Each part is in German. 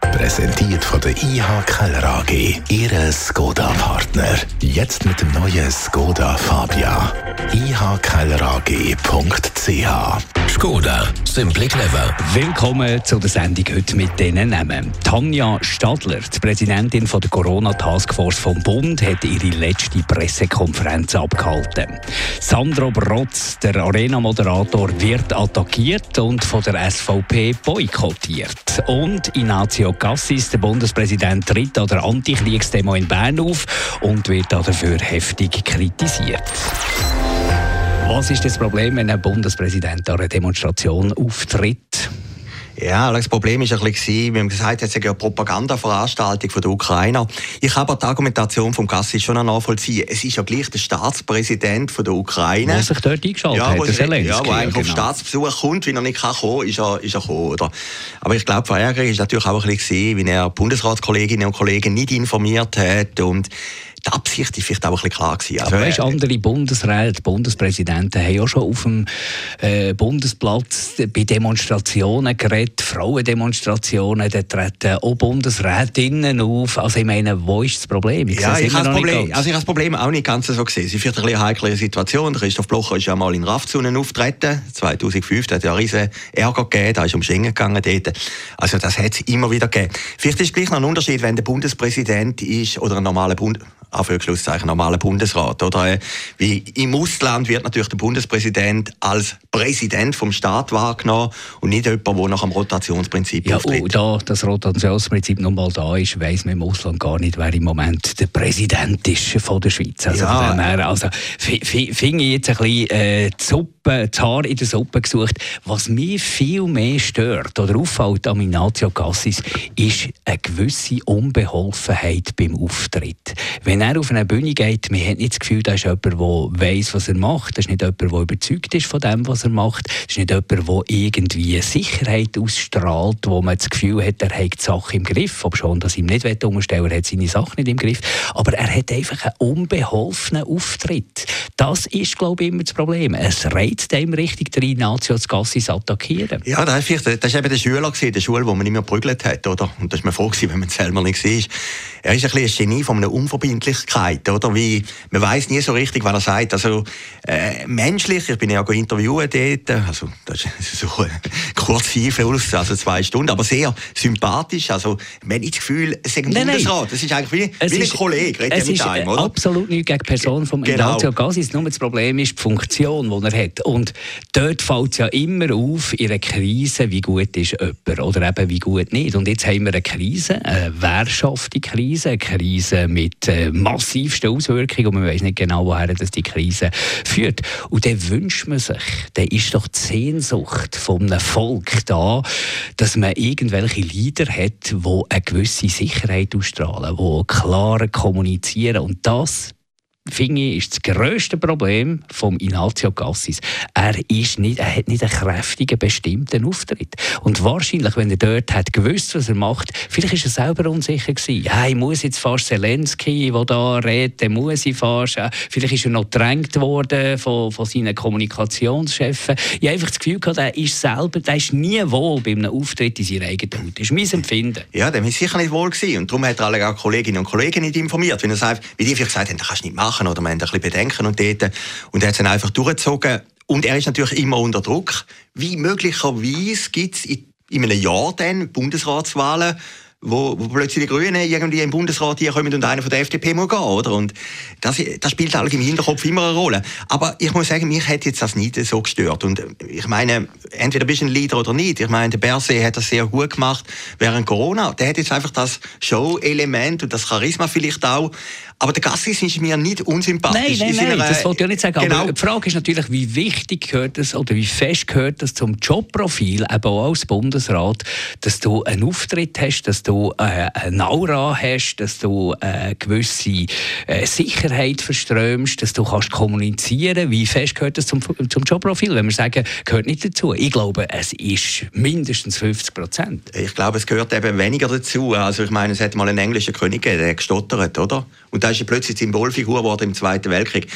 Präsentiert von der IH Keller AG. Ihre Skoda-Partner. Jetzt mit dem neuen Skoda Fabia. ihkellerag.ch Skoda, simply clever. Willkommen zu der Sendung heute mit diesen Namen. Tanja Stadler, die Präsidentin von der Corona-Taskforce vom Bund, hat ihre letzte Pressekonferenz abgehalten. Sandro Brotz, der Arena-Moderator, wird attackiert und von der SVP boykottiert. Und Ignazio Cassis, der Bundespräsident, tritt an der Antikriegsdemo in Bern auf und wird dafür heftig kritisiert. Was ist das Problem, wenn ein Bundespräsident an einer Demonstration auftritt? Ja, das Problem war ein bisschen, wir haben gesagt, es ist eine Propagandaveranstaltung von der Ukrainer. Ich habe die Argumentation vom Gassi schon nachvollziehen. Es ist ja gleich der Staatspräsident von der Ukraine. Der sich dort eingeschaltet ja, hat, der Zelensky. Ja, der eigentlich genau. auf Staatsbesuch kommt, wenn er nicht kann kommen, ist er, ist er gekommen, oder? Aber ich glaube, Verärgerung ist natürlich auch ein bisschen, wie er Bundesratskolleginnen und Kollegen nicht informiert hat und die Absicht ist vielleicht auch ein bisschen klar gewesen. Also, weißt, andere Bundesräte, Bundespräsidenten haben ja schon auf dem äh, Bundesplatz bei Demonstrationen geredet, Frauendemonstrationen, da treten auch Bundesrätinnen auf. Also ich meine, wo ist das Problem? Ich ja, ich habe das, Problem, also ich das Problem auch nicht ganz so gesehen. Es ist vielleicht eine heikle Situation. Christoph Blocher ist ja mal in Rafzunen auftreten, 2005, da hat ja riesen Ärger gegeben, da ist um Schengen gegangen dort. Also das hat es immer wieder gegeben. Vielleicht ist es gleich noch ein Unterschied, wenn der Bundespräsident ist oder ein normaler Bund Anführungszeichen, normaler Bundesrat. Oder? Wie im Ausland wird natürlich der Bundespräsident als Präsident vom Staat wahrgenommen und nicht jemand, der nach dem Rotationsprinzip ja, auftritt. Und da das Rotationsprinzip nun mal da ist, weiss man im Ausland gar nicht, wer im Moment der Präsident ist von der Schweiz. Also ja. her, also finde ich jetzt ein bisschen äh, die Suppe, das Haar in der Suppe gesucht. Was mich viel mehr stört oder auffällt an Ignacio Cassis, ist eine gewisse Unbeholfenheit beim Auftritt. Wenn wenn er auf eine Bühne geht, man hat nicht das Gefühl, da ist jemand, der weiß, was er macht. Das ist nicht jemand, der überzeugt ist von dem, was er macht. Das ist nicht jemand, der irgendwie Sicherheit ausstrahlt, wo man das Gefühl hat, er hat die Sache im Griff. Ob schon, dass ihm nicht umstellen er hat seine Sache nicht im Griff. Aber er hat einfach einen unbeholfenen Auftritt. Das ist, glaube ich, immer das Problem. Es reizt einem richtig, der Ignacio Gassis attackieren. Ja, das ist, das ist eben der Schüler, der Schule, wo man immer prügelt hat. Oder? Und das ist mir froh wenn man selber nicht war. Er ist ein, bisschen ein Genie von einer Unverbindlichkeit, oder? Wie, man weiß nie so richtig, was er sagt. Also, äh, menschlich, ich bin ja auch interviewt dort, also, das ist so ein kurzer also zwei Stunden, aber sehr sympathisch. Also, man hat das Gefühl, es ist ein nein, Bundesrat. Das ist eigentlich wie, es wie ein Kollege, es ist einem, oder? absolut nicht gegen die Person von genau. Ignacio Gassis. Nur das Problem ist die Funktion, die er hat. Und dort fällt es ja immer auf, in einer Krise, wie gut ist jemand oder eben wie gut nicht. Und jetzt haben wir eine Krise, eine wehrschaftige Krise, Krise, eine Krise mit äh, massivsten Auswirkungen und man weiß nicht genau, woher das die Krise führt. Und dann wünscht man sich, dann ist doch die Sehnsucht von einem Volk da, dass man irgendwelche Leader hat, die eine gewisse Sicherheit ausstrahlen, die klar kommunizieren und das finde ich, ist das grösste Problem von Ignazio Cassis. Er, ist nicht, er hat nicht einen kräftigen, bestimmten Auftritt. Und wahrscheinlich, wenn er dort hat gewusst, was er macht, vielleicht ist er selber unsicher gewesen. Ja, ich muss jetzt fast Zelensky, der da redet, der muss ich fast. Vielleicht ist er noch gedrängt worden von, von seinen Kommunikationschefen. Ich habe einfach das Gefühl gehabt, er ist selber, der ist nie wohl bei einem Auftritt in seiner eigenen Haut. Das ist mein Empfinden. Ja, der ist sicher nicht wohl gewesen. Und darum hat er alle Kolleginnen und Kollegen nicht informiert. Wenn er sagt, wie die vielleicht gesagt haben, das kannst du nicht machen machen oder wir haben ein bisschen Bedenken und dort. Und er hat es dann einfach durchgezogen. Und er ist natürlich immer unter Druck. Wie möglicherweise gibt es in, in einem Jahr dann Bundesratswahlen, wo, wo plötzlich die Grünen irgendwie im Bundesrat hier kommen und einer von der FDP muss gehen, oder? Und das, das spielt eigentlich im Hinterkopf immer eine Rolle. Aber ich muss sagen, mich hat jetzt das nicht so gestört. Und ich meine, entweder bist du ein Leader oder nicht. Ich meine, der Berset hat das sehr gut gemacht während Corona. Der hat jetzt einfach das Show-Element und das Charisma vielleicht auch. Aber der Gassis ist mir nicht unsympathisch. Nein, nein, nein, das wollte ich nicht sagen. Genau. Aber die Frage ist natürlich, wie wichtig gehört das oder wie fest gehört das zum Jobprofil, eben auch als Bundesrat, dass du einen Auftritt hast, dass du äh, eine Aura hast, dass du eine gewisse äh, Sicherheit verströmst, dass du kannst kommunizieren. Wie fest gehört das zum, zum Jobprofil? Wenn wir sagen, gehört nicht dazu. Ich glaube, es ist mindestens 50 Prozent. Ich glaube, es gehört eben weniger dazu. Also ich meine, es hat mal einen englischen König gegeben, der gestottert, oder? Und da ist er plötzlich Symbolfigur geworden im Zweiten Weltkrieg.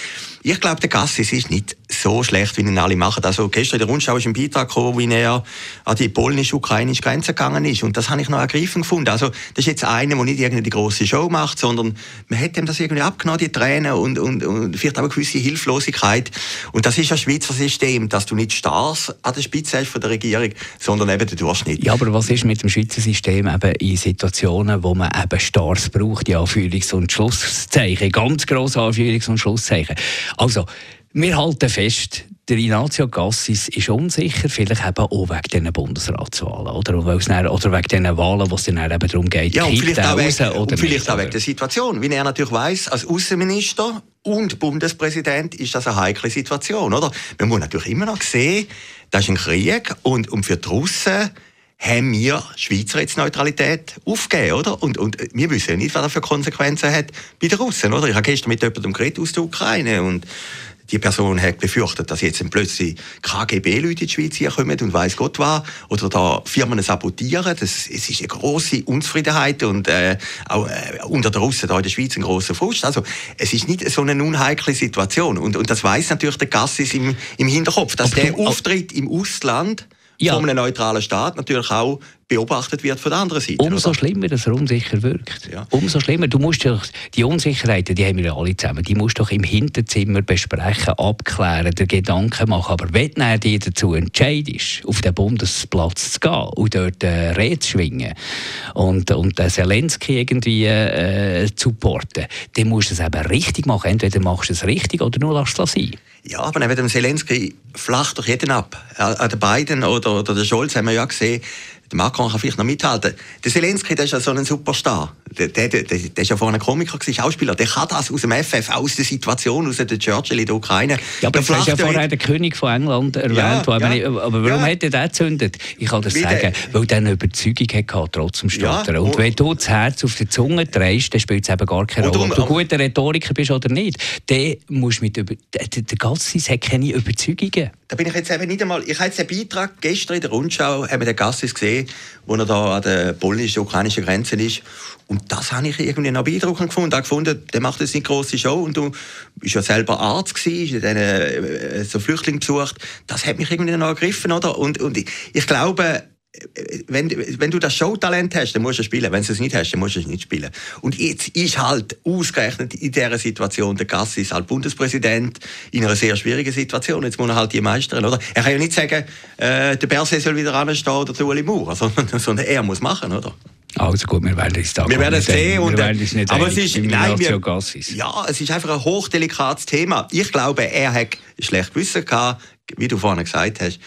Ich glaube, der Gassis ist nicht so schlecht, wie ihn alle machen. Also gestern in der Rundschau ist ein Beitrag gekommen, wie er an die polnisch-ukrainische Grenze gegangen ist. Und das habe ich noch ergreifend gefunden. Also das ist jetzt einer, der nicht irgendwie die große Show macht, sondern man hat ihm das irgendwie abgenommen, die Tränen und, und, und vielleicht auch eine gewisse Hilflosigkeit. Und das ist ein Schweizer System, dass du nicht Stars an der Spitze hast von der Regierung, sondern eben der Durchschnitt. Ja, aber was ist mit dem Schweizer System eben in Situationen, wo man eben Stars braucht, die Anführungs- und Schlusszeichen, ganz grosse Anführungs- und Schlusszeichen. Also, wir halten fest, der Ignazio Gassis ist unsicher, vielleicht eben auch wegen diesen Bundesratswahlen oder, oder wegen diesen Wahlen, wo es dann eben darum geht, ja, und vielleicht, auch wegen, oder und vielleicht auch wegen der Situation. Wie er natürlich weiß, als Außenminister und Bundespräsident ist das eine heikle Situation. Oder? Man muss natürlich immer noch sehen, das ist ein Krieg und, und für die Russen haben wir Schweizer jetzt Neutralität aufgegeben, oder? Und, und wir wissen ja nicht, was das für Konsequenzen hat bei den Russen, oder? Ich habe gestern mit jemandem geredet aus der Ukraine und die Person hat befürchtet, dass jetzt plötzlich KGB-Leute in die Schweiz hier kommen und weiß Gott was, oder da Firmen sabotieren. Das, es ist eine große Unzufriedenheit und äh, auch äh, unter den Russen da in der Schweiz ein großer Frust. Also es ist nicht so eine unheikle Situation und, und das weiß natürlich der Gassis im, im Hinterkopf, dass der Auftritt im Ausland ja. von einem neutralen Staat natürlich auch beobachtet wird von der anderen Seite. Umso oder? schlimmer, dass er unsicher wirkt. Ja. Umso schlimmer. Du musst doch, die Unsicherheiten, die haben wir ja alle zusammen, die musst du doch im Hinterzimmer besprechen, abklären, den Gedanken machen. Aber wenn du dich dazu entscheidest, auf den Bundesplatz zu gehen und dort äh, Rede zu schwingen und, und den Zelensky irgendwie äh, zu supporten, dann musst du es eben richtig machen. Entweder machst du es richtig oder nur lässt es sein. Ja, aber neben dem Zelensky flacht doch jeden ab. An den beiden oder, oder der Scholz haben wir ja gesehen, der Macron kann vielleicht noch mithalten. Der Zelensky, der ist ja so ein Superstar. Der, der, der, der ist ja vorher ein Komiker, gewesen, Schauspieler. Der kann das aus dem FF, aus der Situation, aus der Churchill in der Ukraine. Ja, aber du hast ja vorher den König von England erwähnt. Ja, ja, aber warum ja. hat er den gezündet? Ich kann das Wie sagen, weil er eine Überzeugung hatte, trotz dem Stottern. Und, wenn du das Herz auf die Zunge drehst, dann spielt es eben gar keine Rolle, ob du guter Rhetoriker bist oder nicht. Der muss mit über, der, der Gassis hat keine Überzeugungen. Da bin ich jetzt eben nicht einmal... Ich habe jetzt einen Beitrag gestern in der Rundschau, haben wir den Gassis gesehen, wo er da an der polnisch-ukrainischen Grenze ist. Und das habe ich irgendwie noch beeindruckend gefunden. Habe gefunden, der macht jetzt eine grosse Show und du bist ja selber Arzt gewesen, hast äh, so Flüchtlinge besucht. Das hat mich irgendwie noch ergriffen, oder? Und, und ich, ich glaube, wenn, wenn du das Showtalent hast, dann musst du spielen. Wenn du es nicht hast, dann musst du es nicht spielen. Und jetzt ist halt ausgerechnet in dieser Situation der Gassis halt Bundespräsident in einer sehr schwierigen Situation. Jetzt muss er halt die meistern, oder? Er kann ja nicht sagen, äh, der Berset soll wieder anstehen oder der Uli Maurer, sondern, sondern er muss machen, oder? Also gut, wir werden es da Wir werden es sehen. Und, wir werden es nicht aber es ist, nein, wir, ja, es ist einfach ein hochdelikates Thema. Ich glaube, er hat schlecht gehabt, wie du vorhin gesagt hast,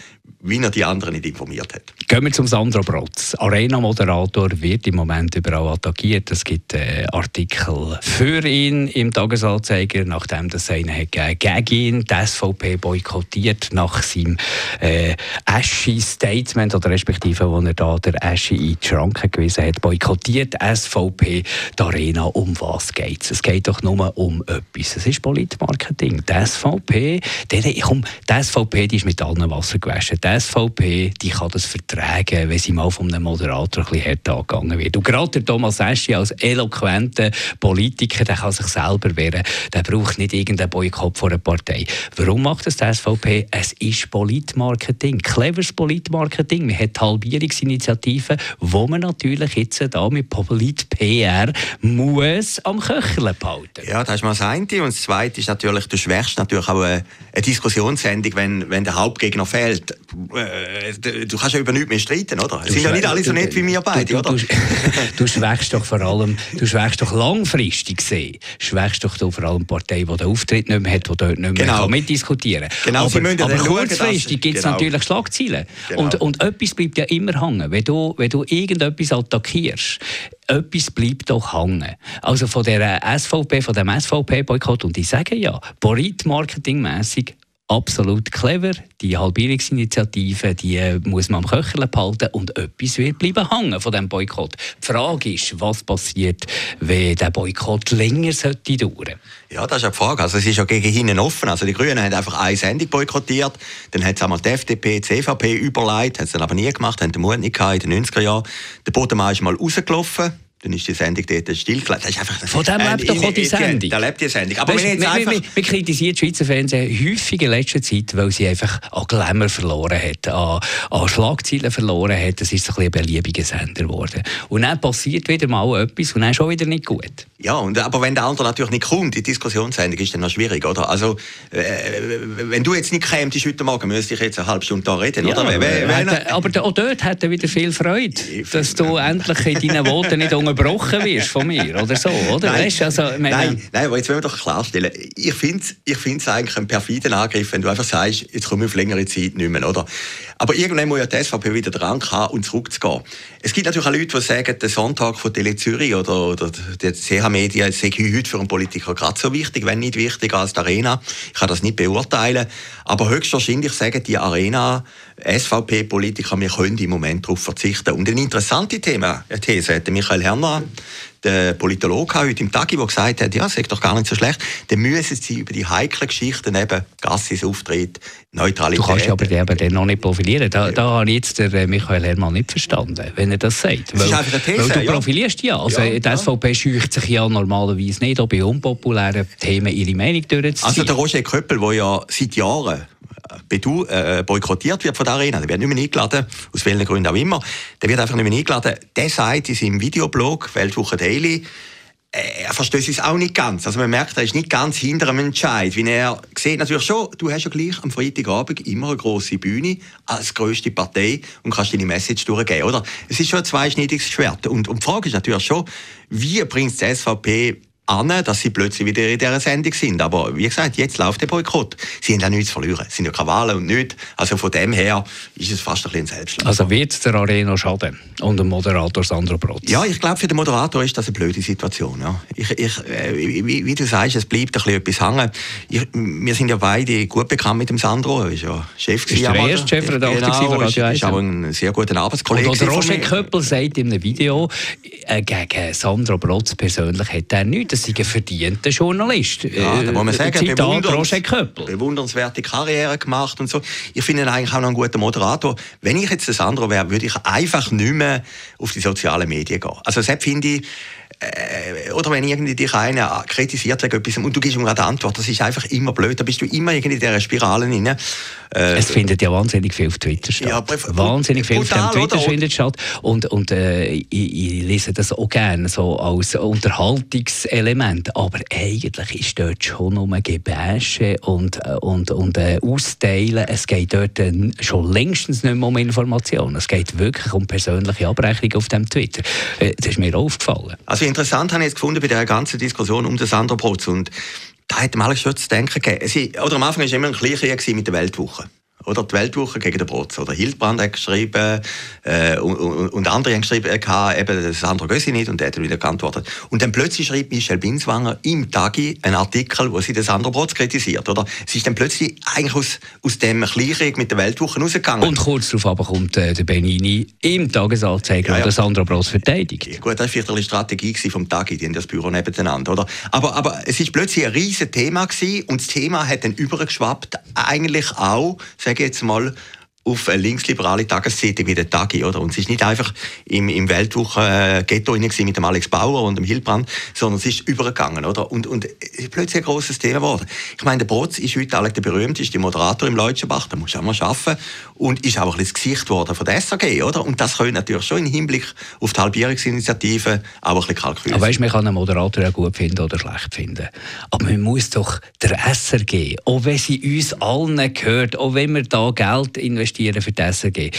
wie er die anderen nicht informiert hat. Gehen wir zum Sandro Brotz. Arena-Moderator wird im Moment überall attackiert. Es gibt äh, Artikel für ihn im Tagesanzeiger, nachdem das einen hat gegen ihn die SVP boykottiert nach seinem äh, Aschi-Statement oder respektive, wo er da der Aschi in die Schranke gewiesen hat, boykottiert SVP die Arena. Um was geht es? Es geht doch nur um etwas. Es ist Politmarketing. Die SVP, die, komm, die SVP die ist mit allen Wasser gewaschen. Die SVP die kann das vertragen, wenn sie mal von einem Moderator ein bisschen härter angegangen wird. Und gerade der Thomas Eschi als eloquenter Politiker, der kann sich selber wehren. Der braucht nicht irgendeinen Boykott von einer Partei. Warum macht das die SVP? Es ist Politmarketing, cleveres Politmarketing. Man hat Halbierungsinitiativen, wo man natürlich jetzt da mit Polit-PR muss am Köcheln behalten. Ja, das ist mal das eine. Und das Zweite ist natürlich, du schwächst natürlich auch eine, Diskussionssendung, wenn, wenn der Hauptgegner fehlt. Äh, du kannst ja über nichts mehr streiten, oder? Es sind ja nicht alle so nett wie wir beide, du, oder? Du, du schwächst doch vor allem, du schwächst doch langfristig gesehen, schwächst doch vor allem die Partei, die den Auftritt nicht mehr hat, die dort nicht mehr genau. mitdiskutieren kann. Genau, aber, aber kurzfristig gibt es genau. natürlich Schlagzeilen. Genau. Und, und etwas bleibt ja immer hängen. Wenn du, wenn du irgendetwas attackierst, etwas bleibt doch hängen. Also von der SVP, von dem SVP-Boykott. Und ich sage ja, politmarketingmässig absolut clever. Die Halbierungsinitiative, die äh, muss man am Köcherle behalten und etwas wird bleiben hängen von diesem Boykott. Die Frage ist, was passiert, wenn der Boykott länger sollte ja, das ist eine Frage. Also, es ist ja gegen hinten offen. Also, die Grünen haben einfach eine Sendung boykottiert. Dann hat es einmal die FDP, die CVP überlegt, haben es dann aber nie gemacht, haben den Mut nicht gehabt in den 90er Jahren. Der Bodenmann ist mal rausgelaufen dann ist die Sendung dort stillgelegt. Das ist einfach Von dem lebt doch auch die Sendung. Da lebt die Sendung. Aber weißt, wenn jetzt einfach... Wir, kritisieren Schweizer Fernsehen häufig in letzter Zeit, weil sie einfach an Glamour verloren hat, an, an Schlagzeilen verloren hat. Das ist so ein, ein beliebiger Sender geworden. Und dann passiert wieder mal etwas und dann schon wieder nicht gut. Ja, und, aber wenn der andere natürlich nicht kommt, die Diskussionssendung ist dann noch schwierig, oder? Also, äh, wenn du jetzt nicht kämst heute Morgen, müsste ich jetzt eine halbe Stunde da reden, ja, oder? Wenn, wenn, aber auch dort hat er wieder viel Freude, dass du endlich in deinen Worten nicht unterbrochen wirst von mir oder so, oder? Nein, weißt, also, meine, nein, nein, jetzt wollen wir doch klarstellen. Ich finde es ich eigentlich einen perfiden Angriff, wenn du einfach sagst, jetzt komme ich auf längere Zeit nicht mehr, oder? Aber irgendwann muss ja die SVP wieder dran haben und zurückzugehen. Es gibt natürlich auch Leute, die sagen, der Sonntag von Tele Zürich oder, oder die CH-Medien sei heute für einen Politiker gerade so wichtig, wenn nicht wichtiger als die Arena. Ich kann das nicht beurteilen. Aber höchstwahrscheinlich sagen die Arena SVP-Politiker, wir können im Moment darauf verzichten. Und eine interessante Thema, eine These hat Michael Herner der Politologe heute im Tagi, der gesagt hat, ja, es ist doch gar nicht so schlecht, dann müssen sie über die heiklen Geschichten, eben Gassis Auftritt, Neutralität... Du kannst aber den, den noch nicht profilieren. Da, da habe ich jetzt der äh, Michael Herrmann nicht verstanden, wenn er das sagt. Das weil, ist einfach eine These, weil du profilierst ja. Also ja, die SVP scheucht sich ja normalerweise nicht, auch bei unpopulären Themen ihre Meinung durchzuziehen. Also der Roger Köppel, der ja seit Jahren Bedu äh, boykottiert wird von der Arena, der wird nicht mehr eingeladen, aus welchen Gründen auch immer, der wird einfach nicht mehr eingeladen. Der sagt in seinem Videoblog Weltwoche Daily, äh, er versteht es auch nicht ganz. Also man merkt, er ist nicht ganz hinter einem Entscheid. Wie er sieht natürlich schon, du hast ja gleich am Freitagabend immer eine grosse Bühne als grösste Partei und kannst deine Message durchgeben, oder? Es ist schon ein zweischneidiges Schwert. Und, und die Frage ist natürlich schon, wie bringt die SVP an, dass sie plötzlich wieder in dieser Sendung sind. Aber wie gesagt, jetzt läuft der Boykott. Sie haben ja nichts zu verlieren. Es sind ja keine Wahlen und nichts. Also von dem her ist es fast ein bisschen Selbstläufer. Also wird der Arena schaden? Und dem Moderator Sandro Brotz? Ja, ich glaube, für den Moderator ist das eine blöde Situation. Ja. Ich, ich, äh, wie, wie, du sagst, es bleibt ein bisschen etwas hängen. Ich, wir sind ja beide gut bekannt mit dem Sandro. Er ist ja Chef. Ist der erste Chefredakteur genau, von Radio 1. Ist, ist auch ein sehr guter Arbeitskollege. Und Roger Köppel sagt in einem Video, äh, gegen Sandro Brotz persönlich hat er nichts das ist ein verdienter Journalist. Ja, da muss man äh, sagen, bewunderns bewundernswerte Karriere gemacht und so. Ich finde ihn eigentlich auch noch ein guter Moderator. Wenn ich jetzt das andere wäre, würde ich einfach nicht mehr auf die sozialen Medien gehen. Also das finde ich, äh, oder wenn irgendwie dich einer kritisiert wegen etwas und du gibst ihm gerade Antwort, das ist einfach immer blöd, da bist du immer irgendwie in dieser Spirale drin. Äh, es findet ja wahnsinnig viel auf Twitter statt. Ja, wahnsinnig viel brutal, auf Twitter oder? findet statt und, und äh, ich, ich, lese das auch gerne so als Unterhaltungselement, aber eigentlich ist dort schon nur Gebäsche und, und, und äh, Austeilen. Es geht dort äh, schon längstens nicht mehr um Informationen. Es geht wirklich um persönliche Abrechnung auf dem Twitter. Äh, das ist mir aufgefallen. Also interessant habe ich jetzt gefunden bei der ganzen Diskussion um den Sandro Protz und da hat man alles schon zu denken gegeben. oder am Anfang war es immer ein Kleinkrieg mit der Weltwoche oder die Weltwoche gegen den Brotz. Oder Hildbrand hat geschrieben äh, und, und, und, andere haben geschrieben, äh, eben Sandro Gössi nicht und der hat wieder geantwortet. Und dann plötzlich schreibt Michel Binswanger im Tagi einen Artikel, wo sie den Sandro Brotz kritisiert. Oder? Es ist dann plötzlich eigentlich aus, aus dem Kleinkrieg mit der Weltwoche rausgegangen. Und kurz darauf aber kommt äh, der Benini im Tagesanzeiger, ja, ja. der Sandro Brotz verteidigt. Ja, gut, das war vielleicht eine Strategie vom Tagi, die haben das Büro nebeneinander. Oder? Aber, aber es ist plötzlich ein riesiges Thema gewesen, und das Thema hat dann übergeschwappt, eigentlich auch, sage jetzt mal, auf eine linksliberale Tageszeitung wie der Tagi, oder? Und es ist nicht einfach im, im Weltwoche-Ghetto äh, mit dem Alex Bauer und dem Hilbrand, sondern es ist übergegangen, oder? Und, und plötzlich ein grosses Thema geworden. Ich meine, der Brotz ist heute eigentlich der berühmteste Moderator im Leutschenbach, da muss auch mal arbeiten, und ist auch ein bisschen das Gesicht geworden von der SAG, oder? Und das könnte natürlich schon im Hinblick auf die Halbierungsinitiative auch ein bisschen kalkulieren. Aber weißt, man kann einen Moderator ja gut finden oder schlecht finden. Aber man muss doch der SRG, auch wenn sie uns allen gehört, auch wenn wir da Geld investieren, investieren für das SRG.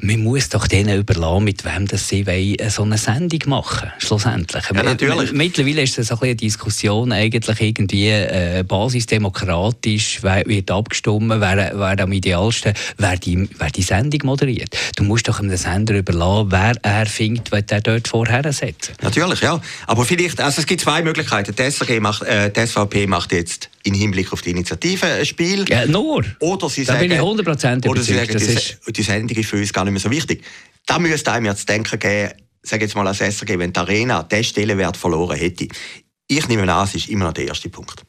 Man muss doch denen überlassen, mit wem das sie wollen, äh, so eine Sendung machen schlussendlich. Ja, natürlich. Mittlerweile ist das ein eine Diskussion, eigentlich irgendwie äh, basisdemokratisch, wer wird abgestimmt, wer, wer am idealsten, wer die, wer die Sendung moderiert. Du musst doch einem Sender überlassen, wer er findet, was er dort vorher setzen. Natürlich, ja. Aber vielleicht, also es gibt zwei Möglichkeiten. Die, SRG macht, äh, die SVP macht jetzt in Hinblick auf die Initiative ein Spiel. Ja, nur. Oder sie da sagen, bin ich 100% oder sie sagen, das die, ist die Sendung ist für uns gar nicht mehr so wichtig. Da müsste einem jetzt denken geben, sage jetzt mal als SRG, wenn die Arena diesen Stellenwert verloren hätte. Ich nehme an, es ist immer noch der erste Punkt.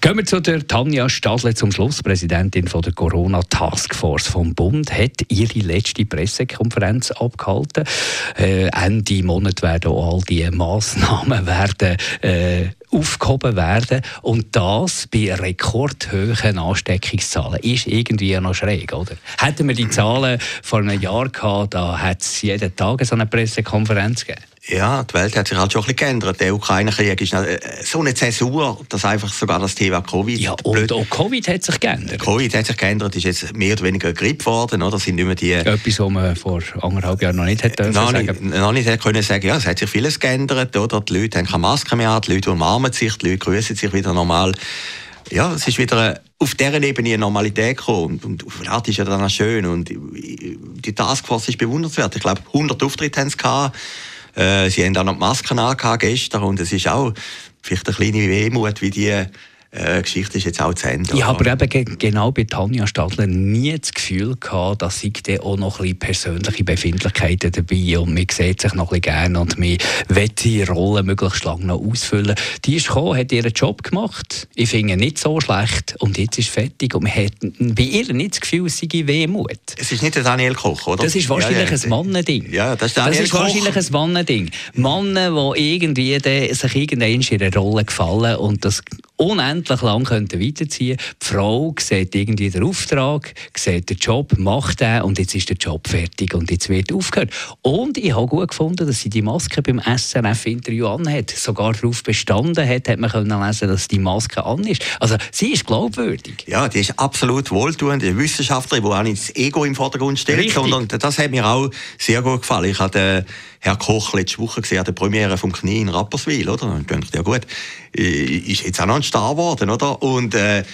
Gehen wir zu der Tanja Stadle zum Schluss, Präsidentin von der Corona Taskforce vom Bund, hat ihre letzte Pressekonferenz abgehalten. Äh, Ende Monat werden auch all diese Massnahmen werden äh, aufgehoben werden und das bei rekordhohen Ansteckungszahlen ist irgendwie noch schräg, oder? Hätten wir die Zahlen vor einem Jahr gehabt, da hätte es jeden Tag so eine Pressekonferenz gegeben. Ja, die Welt hat sich halt schon ein bisschen geändert. Der Ukraine-Krieg ist äh, so eine Zäsur, dass einfach sogar das Thema Covid... Ja, und auch Covid hat sich geändert. Covid hat sich geändert, ist jetzt mehr oder weniger Grippe geworden, oder? sind nicht mehr die... Etwas, was man vor anderthalb Jahren noch nicht hätte noch sagen. Nicht, noch nicht hätte können sagen, ja, es hat sich vieles geändert, oder? Die Leute haben keine Maske mehr an, die Leute umarmen sich, die Leute grüßen sich wieder normal. Ja, es ist wieder auf dieser Ebene eine Normalität gekommen. Und, auf der Art ist ja dann auch schön. Und die Taskforce ist bewundernswert. Ich glaube, 100 Auftritte haben sie gehabt. Äh, sie haben auch noch die Masken gestern und es ist auch vielleicht eine kleine Wehmut, wie die äh, Geschichte ist jetzt auch zu Ende. Ich habe aber eben genau bei Tanja Stadler nie das Gefühl gehabt, dass ich da auch noch ein bisschen persönliche Befindlichkeiten dabei und man sieht sich noch ein bisschen gerne und man will die Rolle möglichst lange noch ausfüllen. Die ist gekommen, hat ihren Job gemacht. Ich finde ihn nicht so schlecht und jetzt ist fertig und man hat bei ihr nicht das Gefühl, es sei Wehmut. Es ist nicht der Daniel Koch, oder? Das ist wahrscheinlich ja, ja. ein Mannending. Ja, das ist Daniel Das ist Koch. wahrscheinlich ein Mannending. Männer, die irgendwie sich irgendwann in ihre Rolle gefallen und das unendlich lang könnten weiterziehen Die Frau sieht irgendwie den Auftrag, sieht den Job, macht den und jetzt ist der Job fertig und jetzt wird aufgehört. Und ich habe gut gefunden, dass sie die Maske beim SRF-Interview anhat. Sogar darauf bestanden hat, hat man können lesen, dass die Maske an ist. Also sie ist glaubwürdig. Ja, die ist absolut wohltuend, eine Wissenschaftlerin, die auch nicht das Ego im Vordergrund stellt, Richtig. sondern das hat mir auch sehr gut gefallen. Ich hatte Herr Koch letzte Woche gesehen, der Premiere vom Knie in Rapperswil, oder? Und ich dachte, ja gut, ist jetzt auch noch ein Star geworden, oder? Und äh,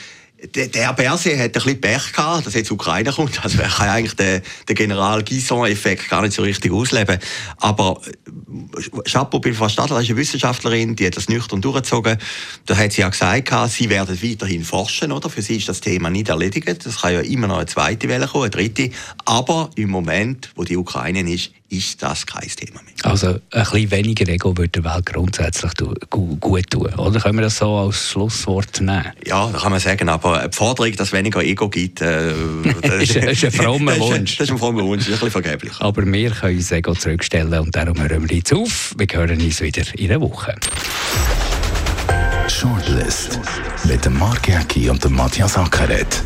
der, Berse hat ein bisschen Pech gehabt, dass jetzt Ukraine kommt. Also er kann eigentlich den, den General Guison-Effekt gar nicht so richtig ausleben. Aber äh, Chapeau Frau Stadler, ist eine Wissenschaftlerin, die hat das nüchtern durchgezogen. Da hat sie ja gesagt, sie werden weiterhin forschen, oder? Für sie ist das Thema nicht erledigt. Es kann ja immer noch eine zweite Welle kommen, eine dritte. Aber im Moment, wo die Ukraine ist, ist das kein Thema mehr. Also ein bisschen weniger Ego würde der Welt grundsätzlich gut tun, oder? Können wir das so als Schlusswort nehmen? Ja, da kann man sagen, aber die Forderung, dass es weniger Ego gibt, äh, das ist, ist ein frommer Wunsch. Das ist ein frommer Wunsch, ein bisschen vergeblich. Aber wir können unser Ego zurückstellen und darum hören wir jetzt auf. Wir hören uns wieder in einer Woche. Shortlist mit dem Mark Jäcki und dem Matthias Ackeret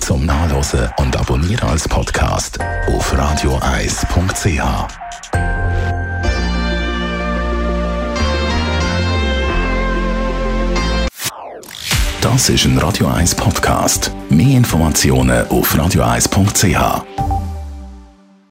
zum Nachlesen und Abonnieren als Podcast auf radioeis.ch. Das ist ein Radio 1 Podcast. Mehr Informationen auf radioeis.ch.